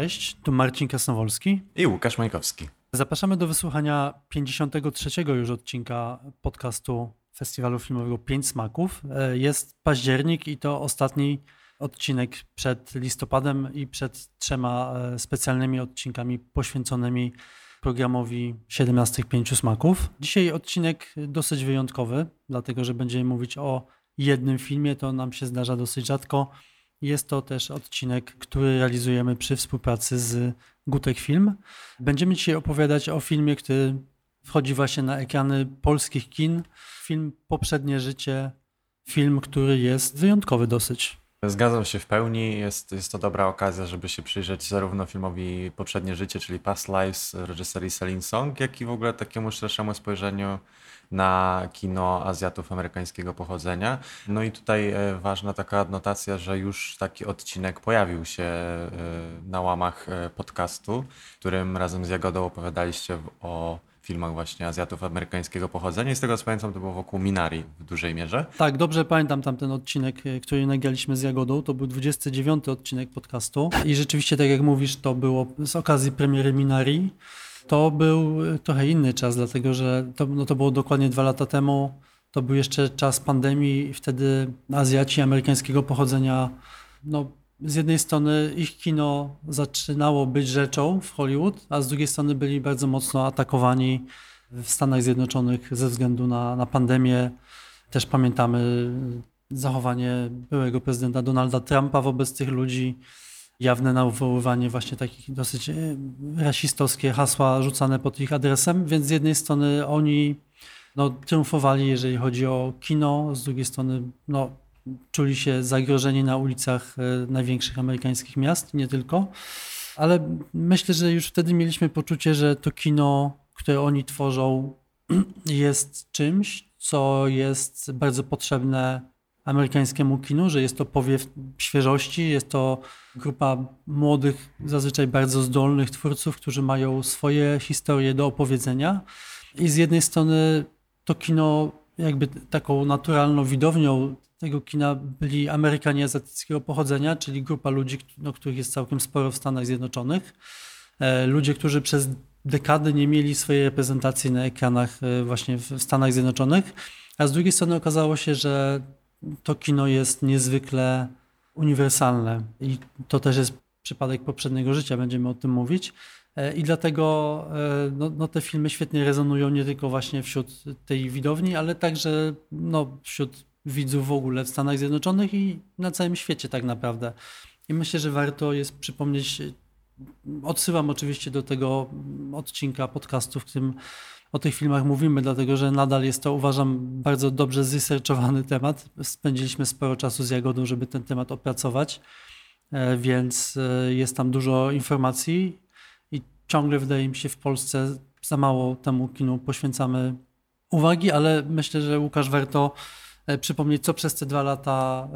Cześć, tu Marcin Kasnowolski i Łukasz Majkowski. Zapraszamy do wysłuchania 53 już odcinka podcastu Festiwalu Filmowego 5 Smaków. E, jest październik i to ostatni odcinek przed listopadem i przed trzema e, specjalnymi odcinkami poświęconymi programowi 17 Pięciu Smaków. Dzisiaj odcinek dosyć wyjątkowy, dlatego że będziemy mówić o jednym filmie, to nam się zdarza dosyć rzadko. Jest to też odcinek, który realizujemy przy współpracy z Gutek Film. Będziemy dzisiaj opowiadać o filmie, który wchodzi właśnie na ekrany polskich kin. Film Poprzednie Życie, film, który jest wyjątkowy dosyć. Zgadzam się w pełni. Jest, jest to dobra okazja, żeby się przyjrzeć zarówno filmowi Poprzednie Życie, czyli Past Lives reżyserii Celine Song, jak i w ogóle takiemu szerszemu spojrzeniu na kino Azjatów amerykańskiego pochodzenia. No i tutaj e, ważna taka adnotacja, że już taki odcinek pojawił się e, na łamach e, podcastu, którym razem z Jagodą opowiadaliście o filmach właśnie Azjatów amerykańskiego pochodzenia i z tego co pamiętam to było wokół Minari w dużej mierze. Tak, dobrze pamiętam tamten odcinek, który nagraliśmy z Jagodą, to był 29 odcinek podcastu i rzeczywiście tak jak mówisz to było z okazji premiery Minari. To był trochę inny czas, dlatego że to, no to było dokładnie dwa lata temu. To był jeszcze czas pandemii i wtedy Azjaci amerykańskiego pochodzenia, no z jednej strony ich kino zaczynało być rzeczą w Hollywood, a z drugiej strony byli bardzo mocno atakowani w Stanach Zjednoczonych ze względu na, na pandemię. Też pamiętamy zachowanie byłego prezydenta Donalda Trumpa wobec tych ludzi jawne nawoływanie właśnie takich dosyć e, rasistowskie hasła rzucane pod ich adresem, więc z jednej strony oni no, triumfowali, jeżeli chodzi o kino, z drugiej strony no, czuli się zagrożeni na ulicach e, największych amerykańskich miast, nie tylko, ale myślę, że już wtedy mieliśmy poczucie, że to kino, które oni tworzą, jest czymś, co jest bardzo potrzebne amerykańskiemu kinu, że jest to powiew świeżości, jest to grupa młodych, zazwyczaj bardzo zdolnych twórców, którzy mają swoje historie do opowiedzenia. I z jednej strony to kino jakby taką naturalną widownią tego kina byli Amerykanie azjatyckiego pochodzenia, czyli grupa ludzi, no, których jest całkiem sporo w Stanach Zjednoczonych. E, ludzie, którzy przez dekady nie mieli swojej reprezentacji na ekranach e, właśnie w Stanach Zjednoczonych, a z drugiej strony okazało się, że to kino jest niezwykle uniwersalne i to też jest przypadek poprzedniego życia, będziemy o tym mówić. E, I dlatego e, no, no, te filmy świetnie rezonują nie tylko właśnie wśród tej widowni, ale także no, wśród widzów w ogóle w Stanach Zjednoczonych i na całym świecie tak naprawdę. I myślę, że warto jest przypomnieć, odsyłam oczywiście do tego odcinka podcastu, w którym o tych filmach mówimy, dlatego że nadal jest to, uważam, bardzo dobrze zresearchowany temat. Spędziliśmy sporo czasu z Jagodą, żeby ten temat opracować, e, więc e, jest tam dużo informacji i ciągle wydaje mi się w Polsce za mało temu kinu poświęcamy uwagi, ale myślę, że Łukasz warto e, przypomnieć, co przez te dwa lata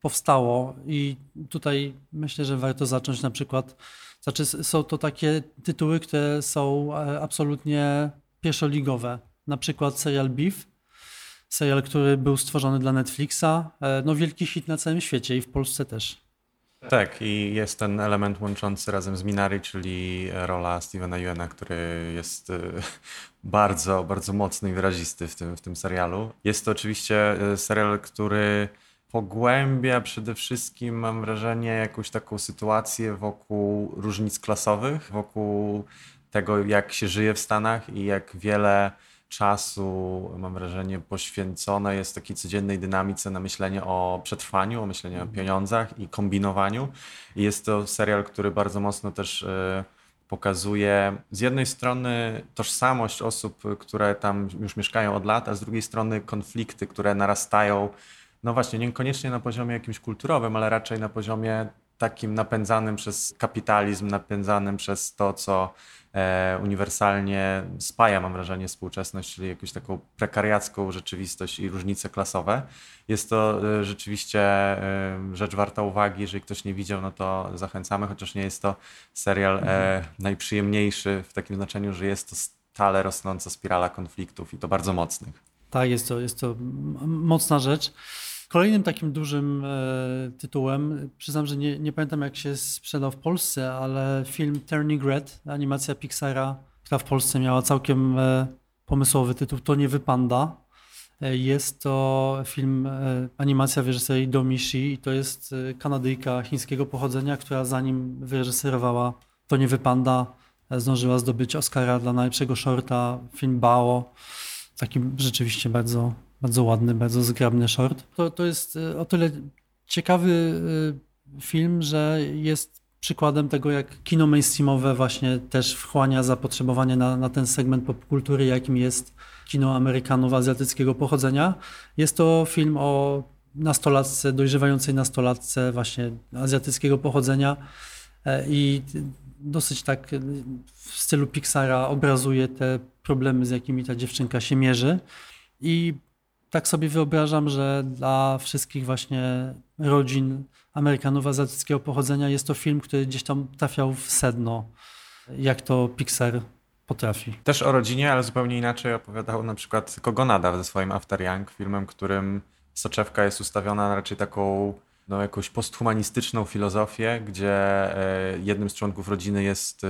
powstało i tutaj myślę, że warto zacząć na przykład, znaczy są to takie tytuły, które są absolutnie pierwszoligowe, na przykład serial Beef, serial, który był stworzony dla Netflixa, e, no wielki hit na całym świecie i w Polsce też. Tak, i jest ten element łączący razem z Minari, czyli rola Stevena Yuna, który jest e, bardzo, bardzo mocny i wyrazisty w tym, w tym serialu. Jest to oczywiście e, serial, który pogłębia przede wszystkim, mam wrażenie, jakąś taką sytuację wokół różnic klasowych, wokół tego, jak się żyje w Stanach i jak wiele czasu, mam wrażenie, poświęcone jest takiej codziennej dynamice na myślenie o przetrwaniu, o myśleniu o mhm. pieniądzach i kombinowaniu. I jest to serial, który bardzo mocno też y, pokazuje z jednej strony tożsamość osób, które tam już mieszkają od lat, a z drugiej strony konflikty, które narastają, no właśnie, niekoniecznie na poziomie jakimś kulturowym, ale raczej na poziomie takim napędzanym przez kapitalizm, napędzanym przez to, co e, uniwersalnie spaja, mam wrażenie, współczesność, czyli jakąś taką prekariacką rzeczywistość i różnice klasowe. Jest to e, rzeczywiście e, rzecz warta uwagi. Jeżeli ktoś nie widział, no to zachęcamy, chociaż nie jest to serial mhm. najprzyjemniejszy w takim znaczeniu, że jest to stale rosnąca spirala konfliktów i to bardzo mocnych. Tak, jest to, jest to mocna rzecz. Kolejnym takim dużym e, tytułem, przyznam, że nie, nie pamiętam jak się sprzedał w Polsce, ale film Turning Red, animacja Pixara, która w Polsce miała całkiem e, pomysłowy tytuł, To nie wypanda. E, jest to film, animacja w reżyserii Domishi i to jest Kanadyjka chińskiego pochodzenia, która zanim wyreżyserowała To nie wypanda, zdążyła zdobyć Oscara dla najlepszego shorta, film Bao. Taki rzeczywiście bardzo, bardzo ładny, bardzo zgrabny short. To, to jest e, o tyle ciekawy e, film, że jest przykładem tego, jak kino mainstreamowe właśnie też wchłania zapotrzebowanie na, na ten segment popkultury, jakim jest kino Amerykanów azjatyckiego pochodzenia. Jest to film o nastolatce, dojrzewającej nastolatce właśnie azjatyckiego pochodzenia e, i dosyć tak w stylu Pixara obrazuje te problemy, z jakimi ta dziewczynka się mierzy. I tak sobie wyobrażam, że dla wszystkich właśnie rodzin Amerykanów azjatyckiego pochodzenia jest to film, który gdzieś tam trafiał w sedno, jak to Pixar potrafi. Też o rodzinie, ale zupełnie inaczej opowiadał na przykład Kogonada ze swoim After Young, filmem, którym soczewka jest ustawiona na raczej taką no, jakąś posthumanistyczną filozofię, gdzie e, jednym z członków rodziny jest e,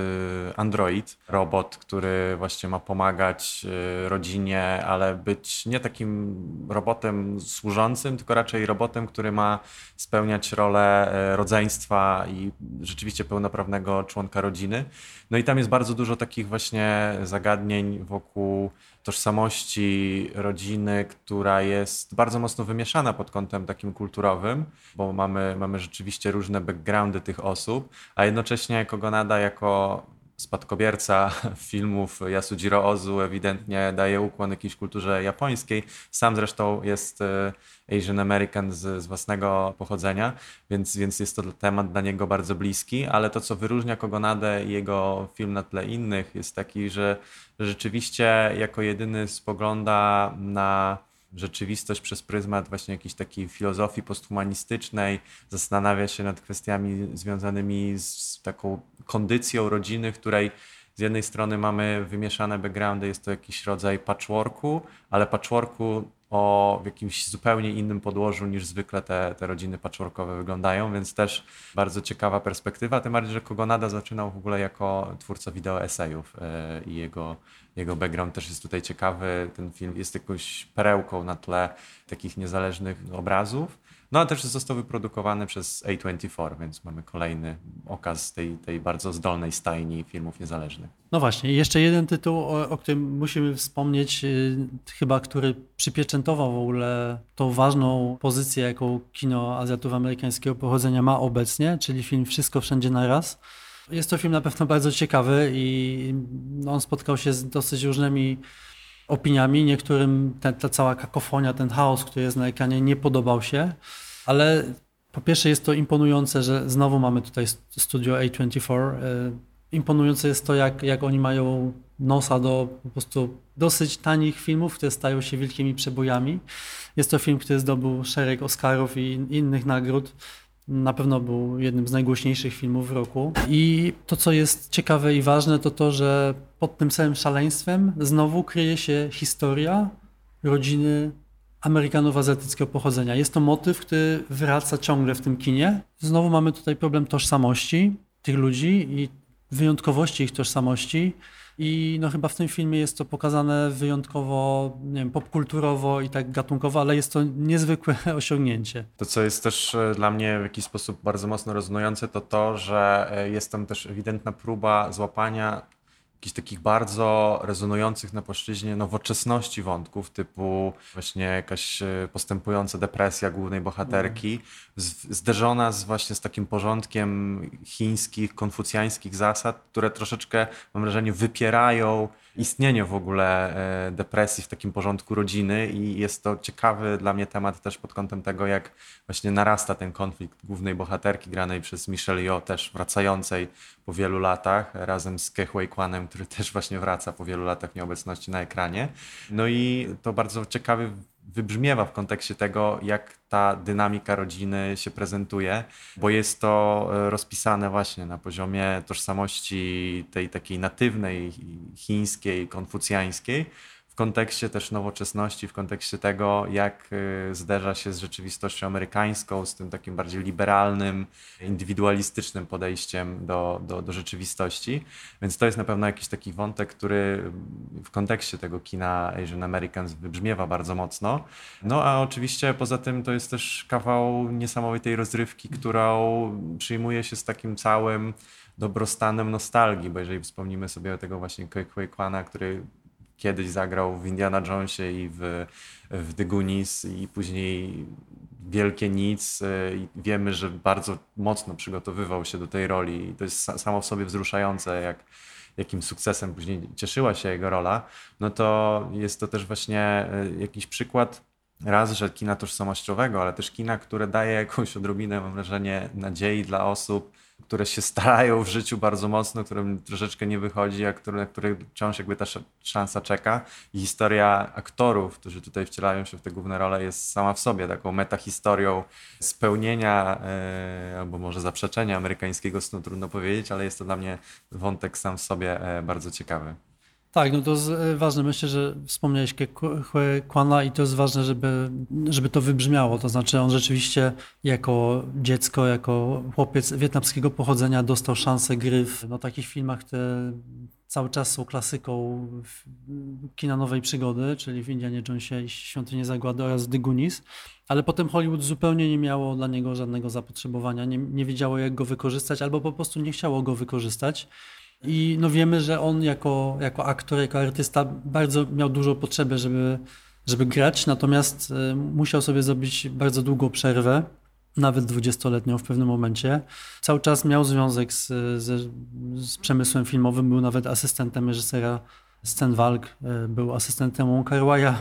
android, robot, który właśnie ma pomagać e, rodzinie, ale być nie takim robotem służącym, tylko raczej robotem, który ma spełniać rolę rodzeństwa i rzeczywiście pełnoprawnego członka rodziny. No i tam jest bardzo dużo takich właśnie zagadnień wokół tożsamości rodziny, która jest bardzo mocno wymieszana pod kątem takim kulturowym, bo mamy, mamy rzeczywiście różne backgroundy tych osób, a jednocześnie Kogonada jako spadkobierca filmów Yasujiro Ozu ewidentnie daje ukłon jakiejś kulturze japońskiej. Sam zresztą jest e, Asian American z, z własnego pochodzenia, więc, więc jest to temat dla niego bardzo bliski, ale to, co wyróżnia Kogonadę i jego film na tle innych jest taki, że rzeczywiście jako jedyny spogląda na rzeczywistość przez pryzmat właśnie jakiejś takiej filozofii posthumanistycznej, zastanawia się nad kwestiami związanymi z taką kondycją rodziny, której z jednej strony mamy wymieszane backgroundy, jest to jakiś rodzaj patchworku, ale patchworku o jakimś zupełnie innym podłożu niż zwykle te, te rodziny patchworkowe wyglądają, więc też bardzo ciekawa perspektywa, tym bardziej, że Kogonada zaczynał w ogóle jako twórca wideo esejów e, i jego, jego background też jest tutaj ciekawy. Ten film jest jakąś perełką na tle takich niezależnych obrazów. No a też został wyprodukowany przez A24, więc mamy kolejny okaz tej, tej bardzo zdolnej stajni filmów niezależnych. No właśnie, jeszcze jeden tytuł, o, o którym musimy wspomnieć, yy, chyba który przypieczętował w ogóle tą ważną pozycję, jaką kino azjatów amerykańskiego pochodzenia ma obecnie, czyli film Wszystko Wszędzie Naraz. Jest to film na pewno bardzo ciekawy i on spotkał się z dosyć różnymi opiniami. Niektórym ta, ta cała kakofonia, ten chaos, który jest na ekranie, nie podobał się, ale po pierwsze jest to imponujące, że znowu mamy tutaj studio A24. E, imponujące jest to, jak, jak oni mają nosa do po prostu dosyć tanich filmów, które stają się wielkimi przebojami. Jest to film, który zdobył szereg Oscarów i innych nagród. Na pewno był jednym z najgłośniejszych filmów w roku. I to, co jest ciekawe i ważne, to to, że pod tym całym szaleństwem znowu kryje się historia rodziny Amerykanów azjatyckiego pochodzenia. Jest to motyw, który wraca ciągle w tym kinie. Znowu mamy tutaj problem tożsamości tych ludzi i wyjątkowości ich tożsamości. I no chyba w tym filmie jest to pokazane wyjątkowo, nie wiem, popkulturowo i tak gatunkowo, ale jest to niezwykłe osiągnięcie. To, co jest też e, dla mnie w jakiś sposób bardzo mocno rezonujące, to to, że e, jest tam też ewidentna próba złapania jakichś takich bardzo rezonujących na płaszczyźnie nowoczesności wątków, typu właśnie jakaś e, postępująca depresja głównej bohaterki, zderzona z właśnie z takim porządkiem chińskich, konfucjańskich zasad, które troszeczkę, mam wrażenie, wypierają istnienie w ogóle e, depresji w takim porządku rodziny i jest to ciekawy dla mnie temat też pod kątem tego, jak właśnie narasta ten konflikt głównej bohaterki granej przez Michelle Yeoh, też wracającej po wielu latach, razem z Ke Huy Kwanem, który też właśnie wraca po wielu latach nieobecności na ekranie. No i to bardzo ciekawy wybrzmiewa w kontekście tego, jak ta dynamika rodziny się prezentuje, bo jest to e, rozpisane właśnie na poziomie tożsamości tej takiej natywnej, chińskiej, konfucjańskiej, w kontekście też nowoczesności, w kontekście tego, jak y, zderza się z rzeczywistością amerykańską, z tym takim bardziej liberalnym, indywidualistycznym podejściem do, do, do rzeczywistości. Więc to jest na pewno jakiś taki wątek, który w kontekście tego kina Asian Americans wybrzmiewa bardzo mocno. No a oczywiście poza tym to jest też kawał niesamowitej rozrywki, którą przyjmuje się z takim całym dobrostanem nostalgii, bo jeżeli wspomnimy sobie o tego właśnie Kwei Kwana, który kiedyś zagrał w Indiana Jonesie i w, w The Goonies i później Wielkie Nic i wiemy, że bardzo mocno przygotowywał się do tej roli i to jest samo w sobie wzruszające, jak, jakim sukcesem później cieszyła się jego rola, no to jest to też właśnie y, jakiś przykład raz, że kina tożsamościowego, ale też kina, które daje jakąś odrobinę, mam wrażenie, nadziei dla osób, które się starają w życiu bardzo mocno, którym troszeczkę nie wychodzi, a który, na które wciąż jakby ta szansa czeka. I historia aktorów, którzy tutaj wcielają się w te główne role, jest sama w sobie taką metahistorią spełnienia e, albo może zaprzeczenia amerykańskiego snu, trudno powiedzieć, ale jest to dla mnie wątek sam w sobie e, bardzo ciekawy. Tak, no to jest ważne. Myślę, że wspomniałeś Kwana i to jest ważne, żeby, żeby to wybrzmiało. To znaczy on rzeczywiście jako dziecko, jako chłopiec wietnamskiego pochodzenia dostał szansę gry w no, takich filmach, które cały czas są klasyką kina nowej przygody, czyli w Indianie Jonesie i Świątynie Zagłady oraz The Goonies. Ale potem Hollywood zupełnie nie miało dla niego żadnego zapotrzebowania, nie, nie wiedziało jak go wykorzystać albo po prostu nie chciało go wykorzystać. I no wiemy, że on jako, jako aktor, jako artysta bardzo miał dużo potrzeby, żeby, żeby grać, natomiast e, musiał sobie zrobić bardzo długą przerwę, nawet dwudziestoletnią w pewnym momencie. Cały czas miał związek z, z, z przemysłem filmowym, był nawet asystentem reżysera scen walk, e, był asystentem Wong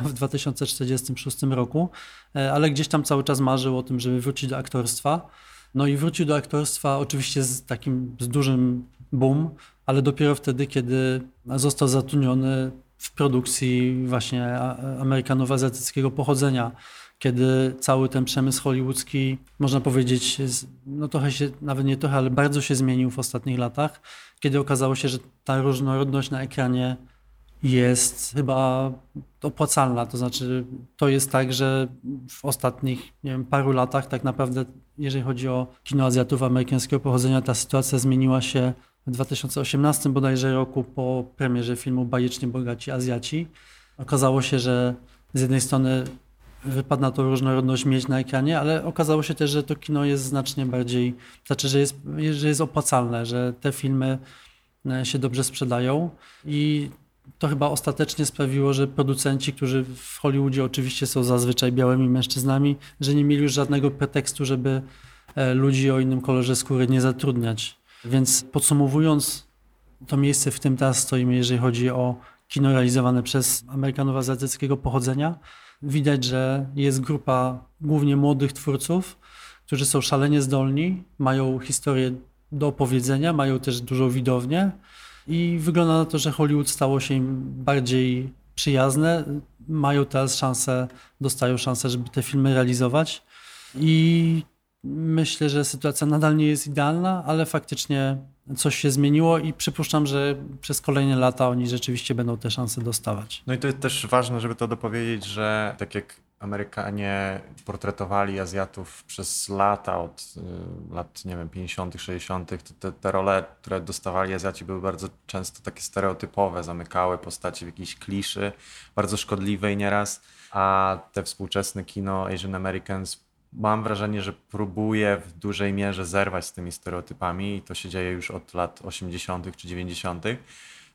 w 2046 roku, e, ale gdzieś tam cały czas marzył o tym, żeby wrócić do aktorstwa. No i wrócił do aktorstwa oczywiście z takim z dużym boom, ale dopiero wtedy, kiedy został zatrudniony w produkcji właśnie Amerykanów azjatyckiego pochodzenia, kiedy cały ten przemysł hollywoodzki, można powiedzieć, no trochę się, nawet nie trochę, ale bardzo się zmienił w ostatnich latach, kiedy okazało się, że ta różnorodność na ekranie jest chyba opłacalna. To znaczy, to jest tak, że w ostatnich nie wiem, paru latach tak naprawdę, jeżeli chodzi o kino Azjatów amerykańskiego pochodzenia, ta sytuacja zmieniła się w 2018 bodajże roku po premierze filmu Bajecznie Bogaci Azjaci. Okazało się, że z jednej strony wypadła to różnorodność mieć na ekranie, ale okazało się też, że to kino jest znacznie bardziej, znaczy, że jest, że jest opłacalne, że te filmy e, się dobrze sprzedają i to chyba ostatecznie sprawiło, że producenci, którzy w Hollywoodzie oczywiście są zazwyczaj białymi mężczyznami, że nie mieli już żadnego pretekstu, żeby e, ludzi o innym kolorze skóry nie zatrudniać. Więc podsumowując, to miejsce, w tym teraz stoimy, jeżeli chodzi o kino realizowane przez Amerykanów azjatyckiego pochodzenia, widać, że jest grupa głównie młodych twórców, którzy są szalenie zdolni, mają historię do opowiedzenia, mają też dużą widownię i wygląda na to, że Hollywood stało się im bardziej przyjazne. Mają teraz szansę, dostają szansę, żeby te filmy realizować. I Myślę, że sytuacja nadal nie jest idealna, ale faktycznie coś się zmieniło i przypuszczam, że przez kolejne lata oni rzeczywiście będą te szanse dostawać. No i to jest też ważne, żeby to dopowiedzieć, że tak jak Amerykanie portretowali Azjatów przez lata, od y, lat, nie wiem, 50., 60., to te, te role, które dostawali Azjaci, były bardzo często takie stereotypowe, zamykały postaci w jakiejś kliszy, bardzo szkodliwej nieraz, a te współczesne kino Asian Americans mam wrażenie, że próbuje w dużej mierze zerwać z tymi stereotypami i to się dzieje już od lat 80. czy 90.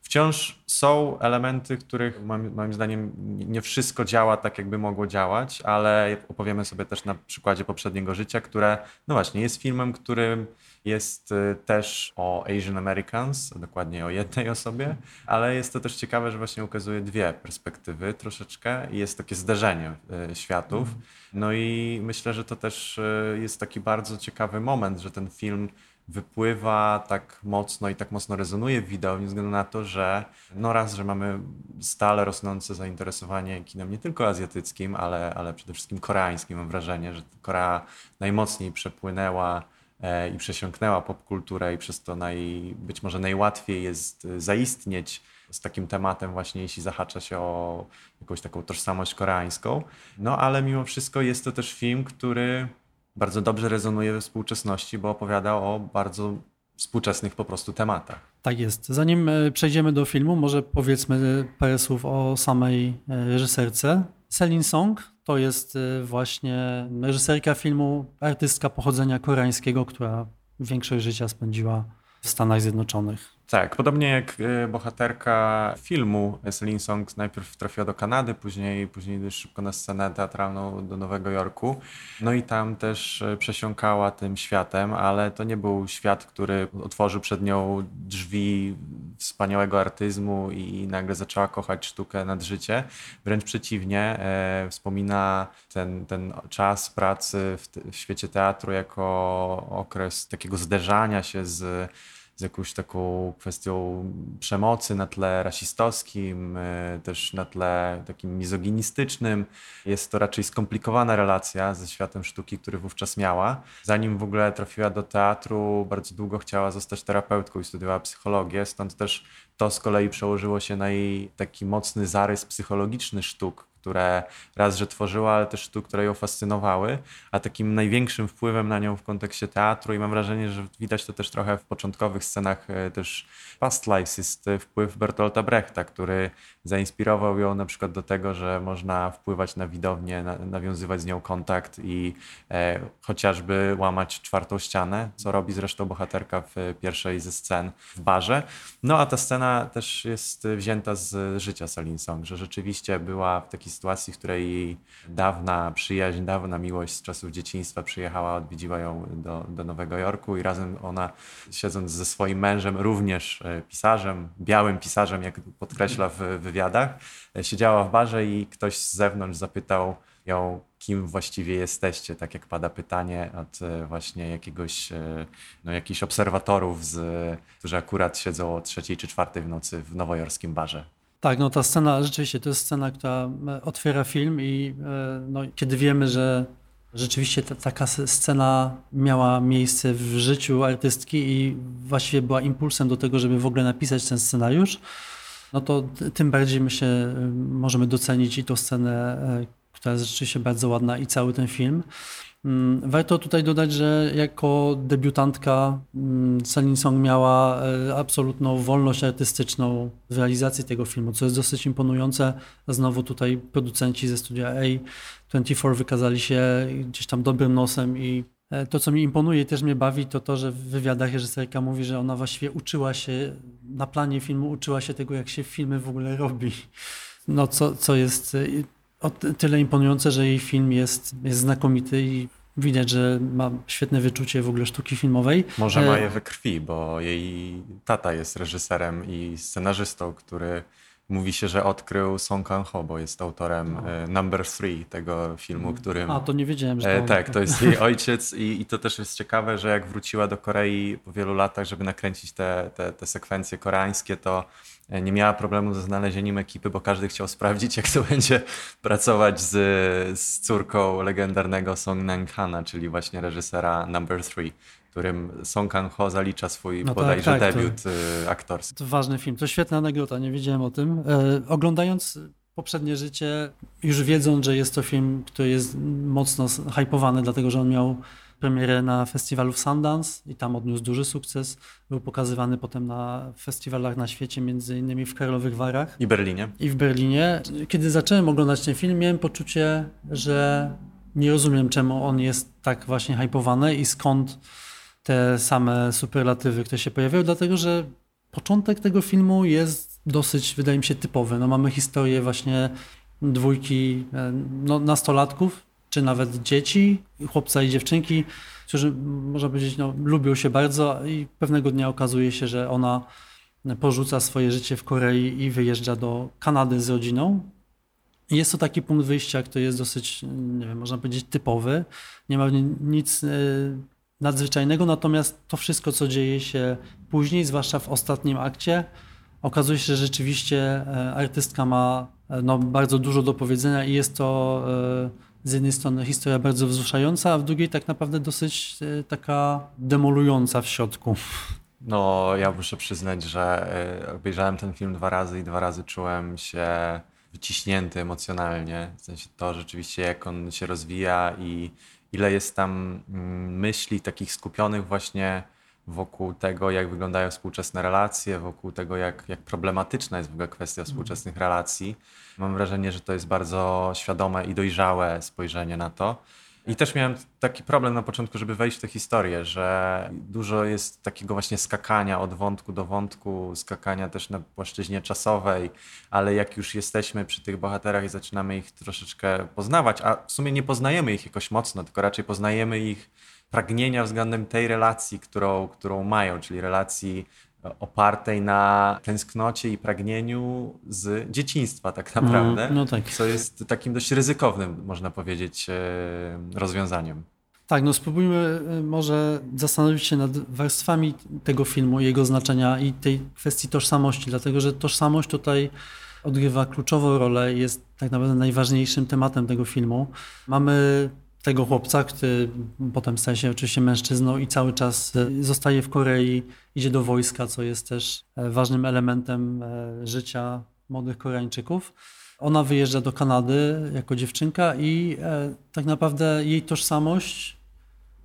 Wciąż są elementy, których moim, moim zdaniem nie wszystko działa tak, jakby mogło działać, ale opowiemy sobie też na przykładzie poprzedniego życia, które, no właśnie, jest filmem, którym jest y, też o Asian Americans, dokładnie o jednej osobie, ale jest to też ciekawe, że właśnie ukazuje dwie perspektywy troszeczkę i jest takie zderzenie y, światów. No i myślę, że to też y, jest taki bardzo ciekawy moment, że ten film wypływa tak mocno i tak mocno rezonuje w wideo, ze względu na to, że no raz, że mamy stale rosnące zainteresowanie kinem nie tylko azjatyckim, ale, ale przede wszystkim koreańskim. Mam wrażenie, że Korea najmocniej przepłynęła i przesiąknęła popkulturę i przez to naj, być może najłatwiej jest zaistnieć z takim tematem właśnie, jeśli zahacza się o jakąś taką tożsamość koreańską. No ale mimo wszystko jest to też film, który bardzo dobrze rezonuje we współczesności, bo opowiada o bardzo współczesnych po prostu tematach. Tak jest. Zanim e, przejdziemy do filmu, może powiedzmy parę słów o samej e, reżyserce. Selin Song to jest e, właśnie reżyserka filmu, artystka pochodzenia koreańskiego, która większość życia spędziła w Stanach Zjednoczonych. Tak, podobnie jak e, bohaterka filmu Celine Song najpierw trafiła do Kanady, później, później szybko na scenę teatralną do Nowego Jorku. No i tam też e, przesiąkała tym światem, ale to nie był świat, który otworzył przed nią drzwi wspaniałego artyzmu i nagle zaczęła kochać sztukę nad życie. Wręcz przeciwnie, e, wspomina ten, ten czas pracy w, w świecie teatru jako okres takiego zderzania się z z jakąś taką kwestią przemocy na tle rasistowskim, e, też na tle takim mizoginistycznym. Jest to raczej skomplikowana relacja ze światem sztuki, który wówczas miała. Zanim w ogóle trafiła do teatru, bardzo długo chciała zostać terapeutką i studiowała psychologię, stąd też to z kolei przełożyło się na jej taki mocny zarys psychologiczny sztuk, które raz, że tworzyła, ale też sztuk, które ją fascynowały, a takim największym wpływem na nią w kontekście teatru i mam wrażenie, że widać to też trochę w początkowych scenach e, też Past Lives jest e, wpływ Bertolta Brechta, który zainspirował ją na przykład do tego, że można wpływać na widownię, na, nawiązywać z nią kontakt i e, chociażby łamać czwartą ścianę, co robi zresztą bohaterka w pierwszej ze scen w barze. No a ta scena też jest wzięta z życia Salin Song, że rzeczywiście była w takiej sytuacji, w której dawna przyjaźń, dawna miłość z czasów dzieciństwa przyjechała, odwiedziła ją do, do Nowego Jorku i razem ona siedząc ze swoim mężem, również e, pisarzem, białym pisarzem, jak podkreśla w wywiadach, e, siedziała w barze i ktoś z zewnątrz zapytał ją, kim właściwie jesteście, tak jak pada pytanie od e, właśnie jakiegoś, no, jakichś obserwatorów, z, którzy akurat siedzą o trzeciej czy czwartej w nocy w nowojorskim barze. Tak, no ta scena, rzeczywiście to jest scena, która e, otwiera film i e, no, kiedy wiemy, że rzeczywiście ta, taka scena miała miejsce w życiu artystki i właściwie była impulsem do tego, żeby w ogóle napisać ten scenariusz, no to tym bardziej my się e, możemy docenić i tą scenę, która jest rzeczywiście bardzo ładna i cały ten film. Mm, warto tutaj dodać, że jako debiutantka Celine mm, Song miała e, absolutną wolność artystyczną w realizacji tego filmu, co jest dosyć imponujące. Znowu tutaj producenci ze studia A24 wykazali się gdzieś tam dobrym nosem i e, to, co mi imponuje i też mnie bawi, to to, że w wywiadach reżyserka mówi, że ona właściwie uczyła się, na planie filmu uczyła się tego, jak się filmy w ogóle robi. No, co, co jest e, o tyle imponujące, że jej film jest, jest znakomity i widać, że ma świetne wyczucie w ogóle sztuki filmowej. Może ma e, je we krwi, bo jej tata jest reżyserem i scenarzystą, który mówi się, że odkrył Song Kang-ho, bo jest autorem no. E, Number Three tego filmu, którym... A, to nie wiedziałem, że to... Tak, to jest jej ojciec i, i to też jest ciekawe, że jak wróciła do Korei po wielu latach, żeby nakręcić te, te, te sekwencje koreańskie, to E, nie miała problemu ze znalezieniem ekipy, bo każdy chciał sprawdzić, jak to będzie pracować z, z córką legendarnego Song Nang-hana, czyli właśnie reżysera Number Three, którym Song Kang-ho zalicza swój no tak, bodajże tak, tak, debiut to, y, aktorski. To ważny film, to świetna anegdota, nie wiedziałem o tym. E, oglądając poprzednie życie, już wiedząc, że jest to film, który jest mocno hypowany, dlatego że on miał premierę na festiwalu w Sundance i tam odniósł duży sukces. Był pokazywany potem na festiwalach na świecie, między innymi w Karlowych Warach. I Berlinie. I w Berlinie. Kiedy zacząłem oglądać ten film, miałem poczucie, że nie rozumiem, czemu on jest tak właśnie hypowany i skąd te same superlatywy, które się pojawiają, dlatego że początek tego filmu jest dosyć, wydaje mi się, typowy. No, mamy historię właśnie dwójki e, no, nastolatków, czy nawet dzieci, chłopca i dziewczynki, którzy, można powiedzieć, no, lubią się bardzo i pewnego dnia okazuje się, że ona porzuca swoje życie w Korei i wyjeżdża do Kanady z rodziną. Jest to taki punkt wyjścia, który jest dosyć, nie wiem, można powiedzieć, typowy. Nie ma nic e, nadzwyczajnego, natomiast to wszystko, co dzieje się później, zwłaszcza w ostatnim akcie, okazuje się, że rzeczywiście e, artystka ma e, no, bardzo dużo do powiedzenia i jest to z jednej strony historia bardzo wzruszająca, a w drugiej tak naprawdę dosyć e, taka demolująca w środku. No, ja muszę przyznać, że e, obejrzałem ten film dwa razy i dwa razy czułem się wyciśnięty emocjonalnie. W sensie to rzeczywiście, jak on się rozwija i ile jest tam mm, myśli takich skupionych właśnie wokół tego, jak wyglądają współczesne relacje, wokół tego, jak, jak problematyczna jest w ogóle kwestia współczesnych relacji. Mam wrażenie, że to jest bardzo świadome i dojrzałe spojrzenie na to. I też miałem taki problem na początku, żeby wejść w tę historię, że dużo jest takiego właśnie skakania od wątku do wątku, skakania też na płaszczyźnie czasowej, ale jak już jesteśmy przy tych bohaterach i zaczynamy ich troszeczkę poznawać, a w sumie nie poznajemy ich jakoś mocno, tylko raczej poznajemy ich pragnienia względem tej relacji, którą, którą mają, czyli relacji opartej na tęsknocie i pragnieniu z dzieciństwa tak mhm. naprawdę, no, no tak. co jest takim dość ryzykownym, można powiedzieć, e, rozwiązaniem. Tak, no spróbujmy e, może zastanowić się nad warstwami tego filmu, jego znaczenia i tej kwestii tożsamości, dlatego że tożsamość tutaj odgrywa kluczową rolę, jest tak naprawdę najważniejszym tematem tego filmu. Mamy tego chłopca, który potem staje się oczywiście mężczyzną i cały czas e, zostaje w Korei, idzie do wojska, co jest też e, ważnym elementem e, życia młodych Koreańczyków. Ona wyjeżdża do Kanady jako dziewczynka i tak naprawdę jej tożsamość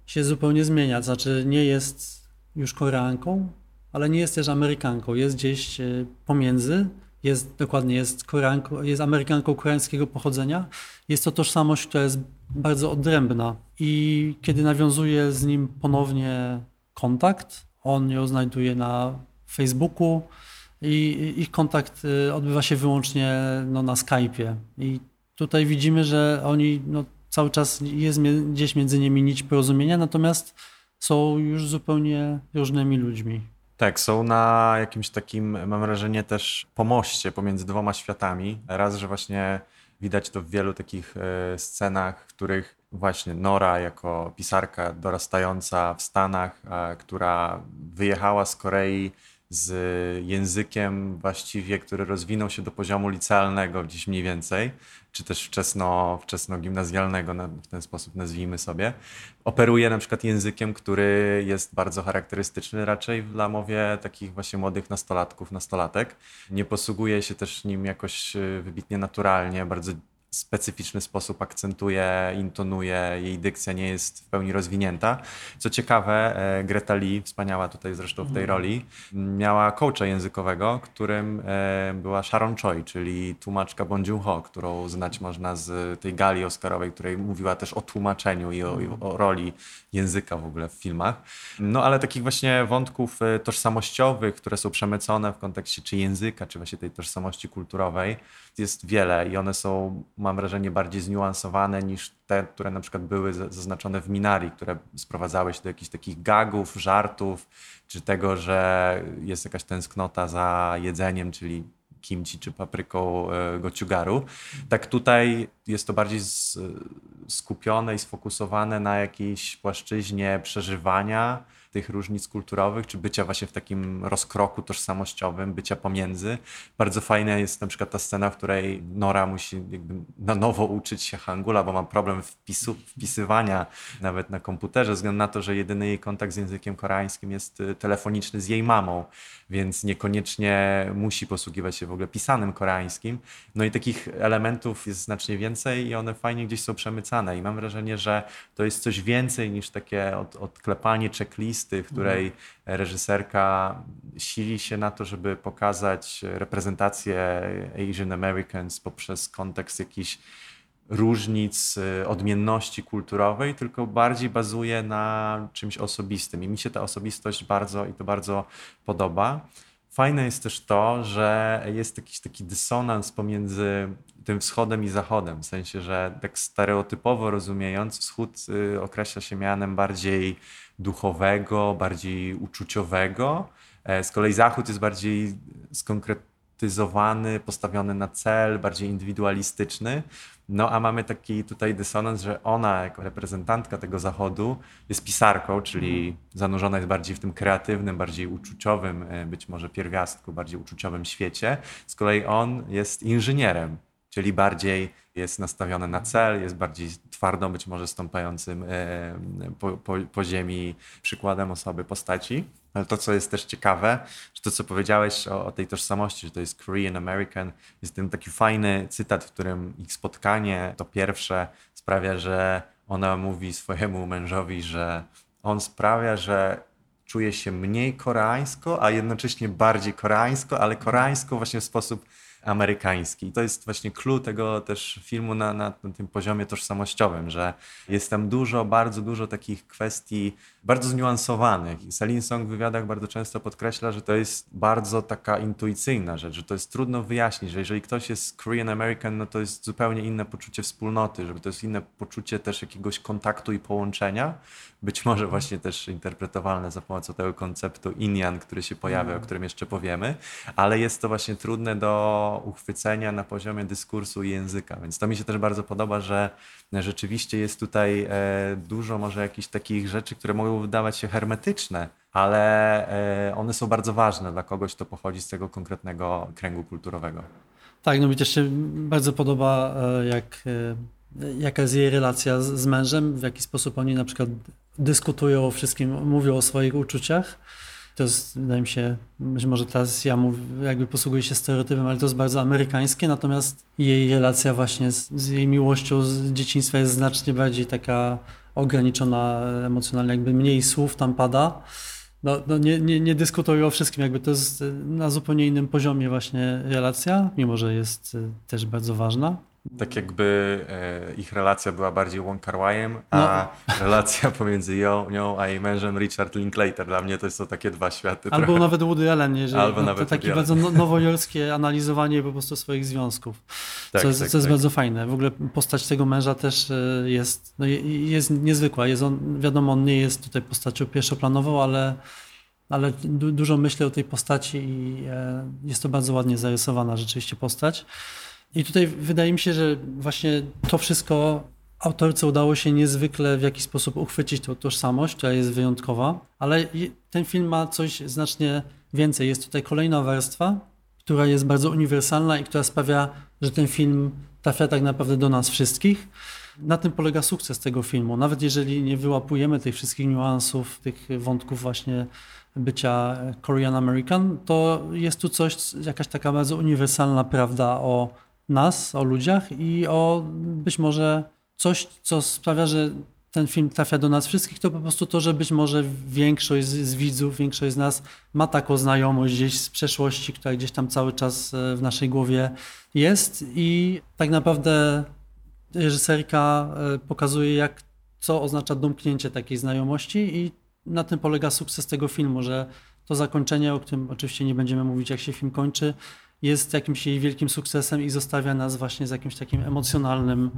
się zupełnie zmienia. Znaczy nie jest już Koreanką, ale nie jest też Amerykanką. Jest gdzieś pomiędzy jest dokładnie jest, Koreanką, jest Amerykanką koreańskiego pochodzenia. Jest to tożsamość, która jest bardzo odrębna i kiedy nawiązuje z nim ponownie kontakt, on ją znajduje na Facebooku i ich kontakt y, odbywa się wyłącznie no, na Skype'ie. I tutaj widzimy, że oni no, cały czas jest gdzieś między nimi nić porozumienia, natomiast są już zupełnie różnymi ludźmi. Tak, są na jakimś takim, mam wrażenie, też pomoście pomiędzy dwoma światami. Raz, że właśnie widać to w wielu takich e, scenach, w których właśnie Nora jako pisarka dorastająca w Stanach, która wyjechała z Korei z językiem właściwie, który rozwinął się do poziomu licealnego gdzieś mniej więcej, czy też wczesno, wczesno-gimnazjalnego, w ten sposób nazwijmy sobie. Operuje na przykład językiem, który jest bardzo charakterystyczny raczej dla mowie takich właśnie młodych nastolatków, nastolatek. Nie posługuje się też nim jakoś y, wybitnie naturalnie, bardzo specyficzny sposób akcentuje, intonuje, jej dykcja nie jest w pełni rozwinięta. Co ciekawe, e, Greta Lee, wspaniała tutaj zresztą w tej mhm. roli, miała coacha językowego, którym e, była Sharon Choi, czyli tłumaczka Bong Joon-ho, którą znać można z tej gali oscarowej, której mówiła też o tłumaczeniu i o, i o roli języka w ogóle w filmach. No ale takich właśnie wątków e, tożsamościowych, które są przemycone w kontekście czy języka, czy właśnie tej tożsamości kulturowej, jest wiele i one są, mam wrażenie, bardziej zniuansowane niż te, które na przykład były zaznaczone w Minari, które sprowadzały się do jakichś takich gagów, żartów, czy tego, że jest jakaś tęsknota za jedzeniem, czyli kimchi czy papryką e, gochugaru. Tak tutaj jest to bardziej skupione i sfokusowane na jakiejś płaszczyźnie przeżywania, tych różnic kulturowych, czy bycia właśnie w takim rozkroku tożsamościowym, bycia pomiędzy. Bardzo fajna jest na przykład ta scena, w której Nora musi jakby na nowo uczyć się hangula, bo ma problem wpisu, wpisywania nawet na komputerze, ze względu na to, że jedyny jej kontakt z językiem koreańskim jest y, telefoniczny z jej mamą, więc niekoniecznie musi posługiwać się w ogóle pisanym koreańskim. No i takich elementów jest znacznie więcej i one fajnie gdzieś są przemycane i mam wrażenie, że to jest coś więcej niż takie od, odklepanie checklist w której reżyserka sili się na to, żeby pokazać reprezentację Asian Americans poprzez kontekst jakichś różnic, y, odmienności kulturowej, tylko bardziej bazuje na czymś osobistym. I mi się ta osobistość bardzo i to bardzo podoba. Fajne jest też to, że jest jakiś taki dysonans pomiędzy tym wschodem i zachodem, w sensie, że tak stereotypowo rozumiejąc, wschód y, określa się mianem bardziej duchowego, bardziej uczuciowego. E, z kolei Zachód jest bardziej skonkretyzowany, postawiony na cel, bardziej indywidualistyczny. No a mamy taki tutaj dysonans, że ona jako reprezentantka tego Zachodu jest pisarką, czyli zanurzona jest bardziej w tym kreatywnym, bardziej uczuciowym, e, być może pierwiastku, bardziej uczuciowym świecie. Z kolei on jest inżynierem, czyli bardziej jest nastawione na cel, jest bardziej twardo, być może stąpającym e, po, po, po ziemi przykładem osoby, postaci. Ale to, co jest też ciekawe, że to, co powiedziałeś o, o, tej tożsamości, że to jest Korean American, jest ten taki fajny cytat, w którym ich spotkanie, to pierwsze, sprawia, że ona mówi swojemu mężowi, że on sprawia, że czuje się mniej koreańsko, a jednocześnie bardziej koreańsko, ale koreańsko właśnie w sposób amerykański. I to jest właśnie clue tego też filmu na, na, na tym poziomie tożsamościowym, że jest tam dużo, bardzo dużo takich kwestii bardzo zniuansowanych. I Celine Song w wywiadach bardzo często podkreśla, że to jest bardzo taka intuicyjna rzecz, że to jest trudno wyjaśnić, że jeżeli ktoś jest Korean American, no to jest zupełnie inne poczucie wspólnoty, żeby to jest inne poczucie też jakiegoś kontaktu i połączenia, być może właśnie też interpretowalne za pomocą tego konceptu Indian, który się pojawia, o mm. którym jeszcze powiemy, ale jest to właśnie trudne do uchwycenia na poziomie dyskursu i języka, więc to mi się też bardzo podoba, że rzeczywiście jest tutaj e, dużo może jakichś takich rzeczy, które mogą wydawać się hermetyczne, ale e, one są bardzo ważne dla kogoś, kto pochodzi z tego konkretnego kręgu kulturowego. Tak, no mi też się bardzo podoba, e, jak, jaka jest jej relacja z, z mężem, w jaki sposób oni na przykład dyskutują o wszystkim, mówią o swoich uczuciach. To jest, wydaje mi się, być może teraz ja mówię, jakby posługuję się stereotypem, ale to jest bardzo amerykańskie, natomiast jej relacja właśnie z, z jej miłością z dzieciństwa jest znacznie bardziej taka ograniczona emocjonalnie, jakby mniej słów tam pada. No, no nie, nie, nie dyskutuję o wszystkim, jakby to jest na zupełnie innym poziomie właśnie relacja, mimo że jest też bardzo ważna. Tak jakby e, ich relacja była bardziej łąkarłajem, a no. relacja pomiędzy ją, nią a jej mężem Richard Linklater. Dla mnie to są takie dwa światy. Albo trochę. nawet Woody Allen, jeżeli Albo no, nawet to takie bardzo no, nowojorskie analizowanie po prostu swoich związków, tak, co, jest, tak, co jest tak. bardzo fajne. W ogóle postać tego męża też e, jest, no, jest niezwykła. Jest on, wiadomo, on nie jest tutaj postacią pierwszoplanową, ale ale du dużo myślę o tej postaci i e, jest to bardzo ładnie zarysowana rzeczywiście postać. I tutaj wydaje mi się, że właśnie to wszystko autorce udało się niezwykle w jakiś sposób uchwycić tą tożsamość, która jest wyjątkowa, ale ten film ma coś znacznie więcej. Jest tutaj kolejna warstwa, która jest bardzo uniwersalna i która sprawia, że ten film trafia tak naprawdę do nas wszystkich. Na tym polega sukces tego filmu. Nawet jeżeli nie wyłapujemy tych wszystkich niuansów, tych wątków właśnie bycia Korean American, to jest tu coś, jakaś taka bardzo uniwersalna prawda o nas, o ludziach i o być może coś, co sprawia, że ten film trafia do nas wszystkich, to po prostu to, że być może większość z, widzów, większość z nas ma taką znajomość gdzieś z przeszłości, która gdzieś tam cały czas e, w naszej głowie jest i tak naprawdę reżyserka e, pokazuje, jak, co oznacza domknięcie takiej znajomości i na tym polega sukces tego filmu, że to zakończenie, o którym oczywiście nie będziemy mówić, jak się film kończy, jest jakimś jej wielkim sukcesem i zostawia nas właśnie z jakimś takim emocjonalnym,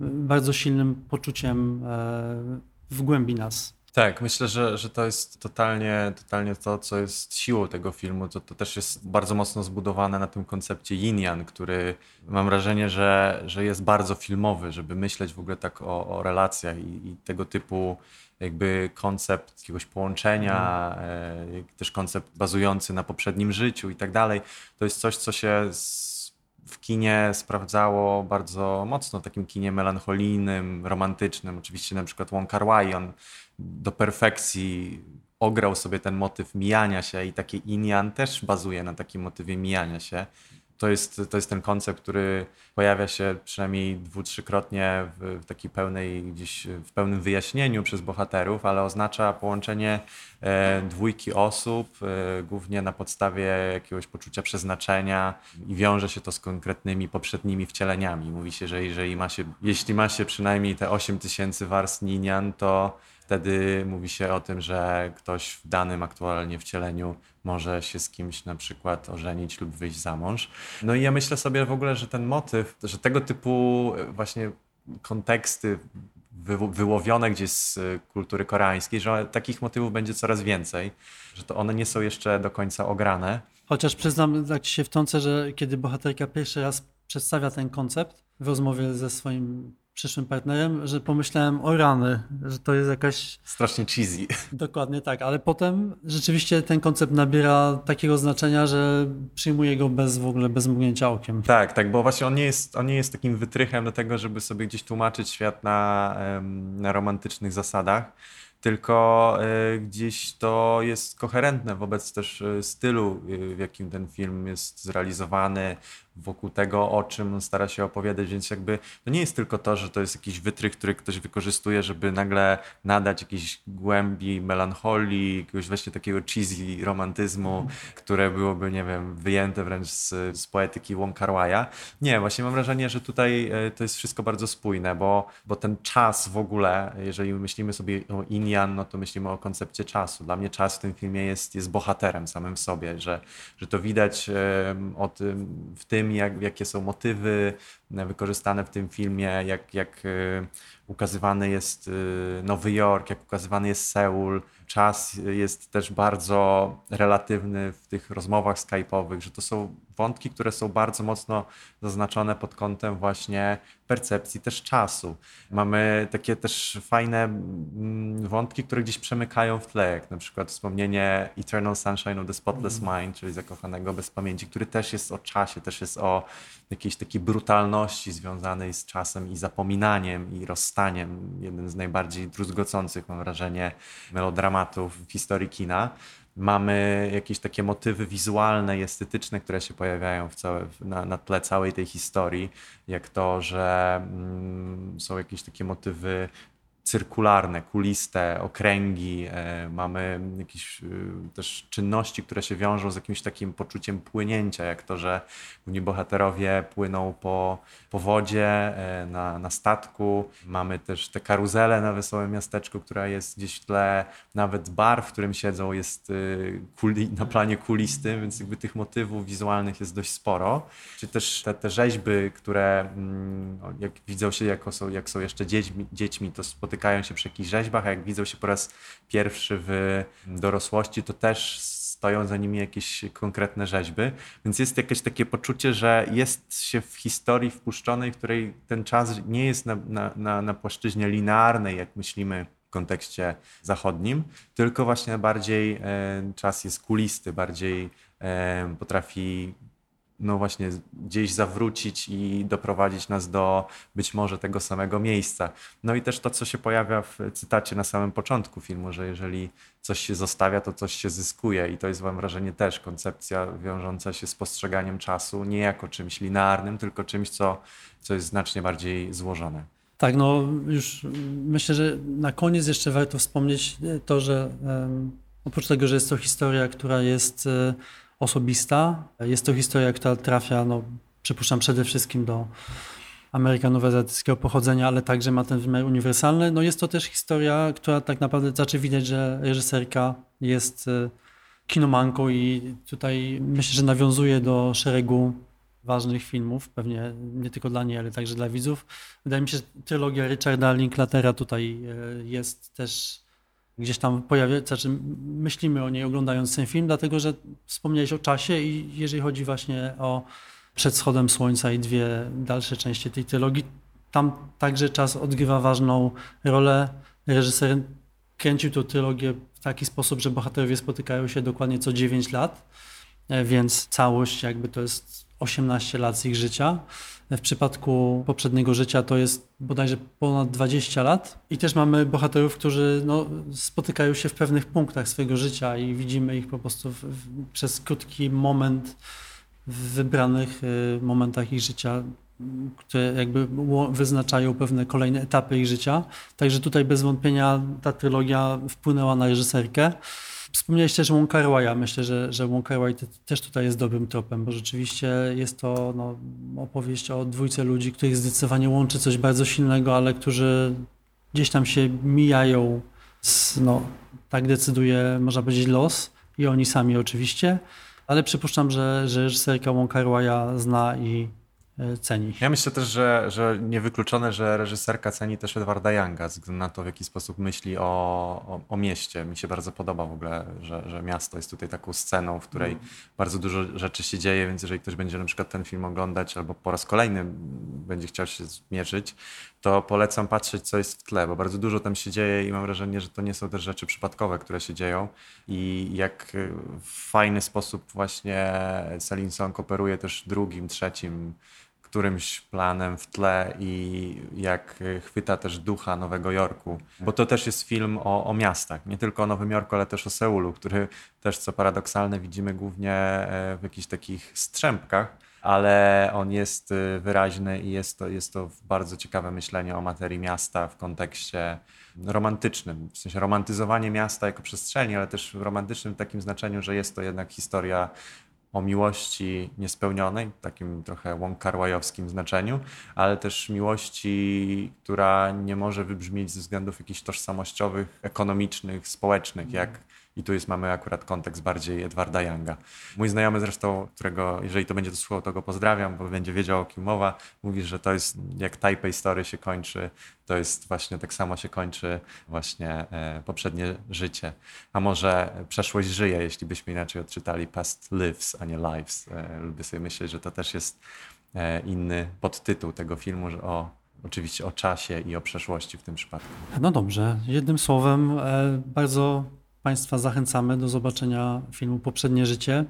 bardzo silnym poczuciem e, w głębi nas. Tak, myślę, że, że to jest totalnie, totalnie to, co jest siłą tego filmu. To, to też jest bardzo mocno zbudowane na tym koncepcie yin który mam wrażenie, że, że jest bardzo filmowy, żeby myśleć w ogóle tak o, o relacjach i, i tego typu jakby koncept jakiegoś połączenia, mm. też koncept bazujący na poprzednim życiu i tak dalej. To jest coś, co się w kinie sprawdzało bardzo mocno, takim kinie melancholijnym, romantycznym. Oczywiście na przykład Wong Kar Wai, on do perfekcji ograł sobie ten motyw mijania się i taki Inian też bazuje na takim motywie mijania się to jest, to jest ten koncept, który pojawia się przynajmniej dwu, trzykrotnie w, w takiej pełnej, gdzieś w pełnym wyjaśnieniu przez bohaterów, ale oznacza połączenie dwójki osób, e, głównie na podstawie jakiegoś poczucia przeznaczenia i wiąże się to z konkretnymi poprzednimi wcieleniami. Mówi się, że jeżeli ma się, jeśli ma się przynajmniej te 8 tysięcy warstw ninian, to wtedy mówi się o tym, że ktoś w danym aktualnie wcieleniu może się z kimś na przykład ożenić lub wyjść za mąż. No i ja myślę sobie w ogóle, że ten motyw, że tego typu właśnie konteksty wyłowione gdzieś z kultury koreańskiej, że takich motywów będzie coraz więcej, że to one nie są jeszcze do końca ograne. Chociaż przyznam, tak się wtrącę, że kiedy bohaterka pierwszy raz przedstawia ten koncept w rozmowie ze swoim przyszłym partnerem, że pomyślałem o rany, że to jest jakaś... Strasznie cheesy. Dokładnie tak, ale potem rzeczywiście ten koncept nabiera takiego znaczenia, że przyjmuję go bez w ogóle, bez mgnięcia okiem. Tak, tak, bo właśnie on nie jest, on nie jest takim wytrychem do tego, żeby sobie gdzieś tłumaczyć świat na, na romantycznych zasadach tylko e, gdzieś to jest koherentne wobec też e, stylu, e, w jakim ten film jest zrealizowany, wokół tego, o czym stara się opowiadać, więc jakby to nie jest tylko to, że to jest jakiś wytrych, który ktoś wykorzystuje, żeby nagle nadać jakiejś głębi, melancholii, jakiegoś właśnie takiego cheesy romantyzmu, które byłoby, nie wiem, wyjęte wręcz z, z poetyki Wong Kar Nie, właśnie mam wrażenie, że tutaj to jest wszystko bardzo spójne, bo, bo ten czas w ogóle, jeżeli myślimy sobie o Indian, no to myślimy o koncepcie czasu. Dla mnie czas w tym filmie jest, jest bohaterem samym w sobie, że, że to widać o tym, w tym, jak, jakie są motywy wykorzystane w tym filmie, jak, jak y, ukazywany jest y, Nowy Jork, jak ukazywany jest Seul. Czas jest też bardzo relatywny w tych rozmowach skype'owych, że to są wątki, które są bardzo mocno zaznaczone pod kątem właśnie percepcji też czasu. Mamy takie też fajne mm, wątki, które gdzieś przemykają w tle, jak na przykład wspomnienie Eternal Sunshine of the Spotless mm. Mind, czyli Zakochanego bez pamięci, który też jest o czasie, też jest o jakiejś takiej brutalności związanej z czasem i zapominaniem i rozstaniem. Jeden z najbardziej druzgocących, mam wrażenie, melodramatów w historii kina mamy jakieś takie motywy wizualne i estetyczne, które się pojawiają całe, na, na tle całej tej historii, jak to, że mm, są jakieś takie motywy cyrkularne, kuliste, okręgi, e, mamy jakieś e, też czynności, które się wiążą z jakimś takim poczuciem płynięcia, jak to, że główni bohaterowie płyną po, po wodzie, e, na, na statku. Mamy też te karuzele na Wesołym Miasteczku, która jest gdzieś w tle, nawet bar, w którym siedzą jest kuli, na planie kulistym, więc jakby tych motywów wizualnych jest dość sporo. Czy też te, te rzeźby, które mm, jak widzą się jako są, jak są jeszcze dziećmi, dziećmi to spotykają spotykają się przy jakichś rzeźbach, a jak widzą się po raz pierwszy w dorosłości, to też stoją za nimi jakieś konkretne rzeźby. Więc jest jakieś takie poczucie, że jest się w historii wpuszczonej, w której ten czas nie jest na, na, na, na płaszczyźnie linearnej, jak myślimy w kontekście zachodnim, tylko właśnie bardziej e, czas jest kulisty, bardziej e, potrafi no właśnie gdzieś zawrócić i doprowadzić nas do być może tego samego miejsca. No i też to, co się pojawia w cytacie na samym początku filmu, że jeżeli coś się zostawia, to coś się zyskuje i to jest mam wrażenie też koncepcja wiążąca się z postrzeganiem czasu nie jako czymś linearnym, tylko czymś, co, co jest znacznie bardziej złożone. Tak, no już myślę, że na koniec jeszcze warto wspomnieć to, że um, oprócz tego, że jest to historia, która jest um, osobista. Jest to historia, która trafia, no, przypuszczam, przede wszystkim do Amerykanów azjatyckiego pochodzenia, ale także ma ten wymiar uniwersalny. No jest to też historia, która tak naprawdę znaczy widać, że reżyserka jest e, kinomanką i tutaj myślę, że nawiązuje do szeregu ważnych filmów, pewnie nie tylko dla niej, ale także dla widzów. Wydaje mi się, że trylogia Richarda Linklatera tutaj e, jest też gdzieś tam pojawia, znaczy myślimy o niej oglądając ten film, dlatego że wspomniałeś o czasie i jeżeli chodzi właśnie o Przed wschodem słońca i dwie dalsze części tej trylogii, tam także czas odgrywa ważną rolę. Reżyser kręcił tę trylogię w taki sposób, że bohaterowie spotykają się dokładnie co 9 lat, e, więc całość jakby to jest 18 lat z ich życia. W przypadku poprzedniego życia to jest bodajże ponad 20 lat. I też mamy bohaterów, którzy no, spotykają się w pewnych punktach swojego życia i widzimy ich po prostu w, w, przez krótki moment w wybranych y, momentach ich życia, które jakby wyznaczają pewne kolejne etapy ich życia. Także tutaj bez wątpienia ta trylogia wpłynęła na reżyserkę. Wspomniałeś też Wong Kar Myślę, że, że Wong Kar też tutaj jest dobrym tropem, bo rzeczywiście jest to no, opowieść o dwójce ludzi, których zdecydowanie łączy coś bardzo silnego, ale którzy gdzieś tam się mijają. Z, no, tak decyduje, można powiedzieć, los i oni sami oczywiście, ale przypuszczam, że, że reżyserka Wong Kar zna i ceni. Ja myślę też, że, że niewykluczone, że reżyserka ceni też Edwarda Younga, ze względu na to, w jaki sposób myśli o, o, o mieście. Mi się bardzo podoba w ogóle, że, że miasto jest tutaj taką sceną, w której mm. bardzo dużo rzeczy się dzieje, więc jeżeli ktoś będzie na przykład ten film oglądać albo po raz kolejny będzie chciał się zmierzyć, to polecam patrzeć, co jest w tle, bo bardzo dużo tam się dzieje i mam wrażenie, że to nie są też rzeczy przypadkowe, które się dzieją i jak w fajny sposób właśnie Celine Song operuje też drugim, trzecim, którymś planem w tle i jak chwyta też ducha Nowego Jorku, bo to też jest film o, o miastach, nie tylko o Nowym Jorku, ale też o Seulu, który też co paradoksalne widzimy głównie e, w jakichś takich strzępkach, ale on jest y, wyraźny i jest to, jest to bardzo ciekawe myślenie o materii miasta w kontekście romantycznym, w sensie romantyzowanie miasta jako przestrzeni, ale też w romantycznym takim znaczeniu, że jest to jednak historia o miłości niespełnionej, takim trochę łąkarłajowskim znaczeniu, ale też miłości, która nie może wybrzmieć ze względów jakichś tożsamościowych, ekonomicznych, społecznych, jak i tu jest, mamy akurat kontekst bardziej Edwarda Younga. Mój znajomy zresztą, którego, jeżeli to będzie to słuchał, to go pozdrawiam, bo będzie wiedział o kim mowa, mówi, że to jest jak Taipei Story się kończy, to jest właśnie tak samo się kończy właśnie e, poprzednie życie. A może przeszłość żyje, jeśli byśmy inaczej odczytali past lives, a nie lives. E, lubię sobie myśleć, że to też jest e, inny podtytuł tego filmu, o oczywiście o czasie i o przeszłości w tym przypadku. No dobrze, jednym słowem e, bardzo Państwa zachęcamy do zobaczenia filmu Poprzednie Życie.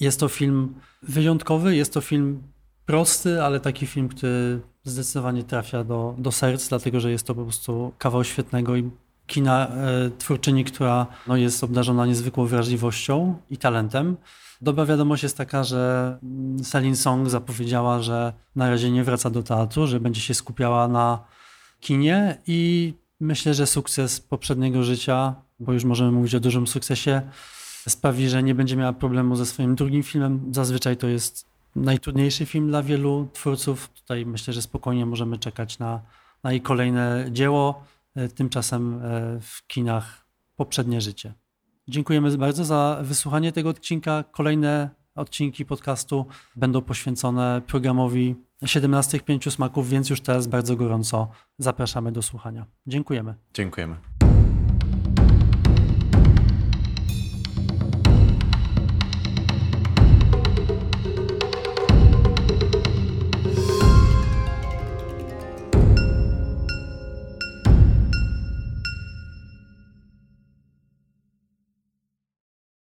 Jest to film wyjątkowy, jest to film prosty, ale taki film, który zdecydowanie trafia do, do serc, dlatego że jest to po prostu kawał świetnego i kina e, twórczyni, która no, jest obdarzona niezwykłą wrażliwością i talentem. Dobra wiadomość jest taka, że Celine Song zapowiedziała, że na razie nie wraca do teatru, że będzie się skupiała na kinie i myślę, że sukces poprzedniego życia bo już możemy mówić o dużym sukcesie, sprawi, że nie będzie miała problemu ze swoim drugim filmem. Zazwyczaj to jest najtrudniejszy film dla wielu twórców. Tutaj myślę, że spokojnie możemy czekać na, na jej kolejne dzieło. E, tymczasem e, w kinach poprzednie życie. Dziękujemy bardzo za wysłuchanie tego odcinka. Kolejne odcinki podcastu będą poświęcone programowi 17 pięciu smaków, więc już teraz bardzo gorąco zapraszamy do słuchania. Dziękujemy. Dziękujemy.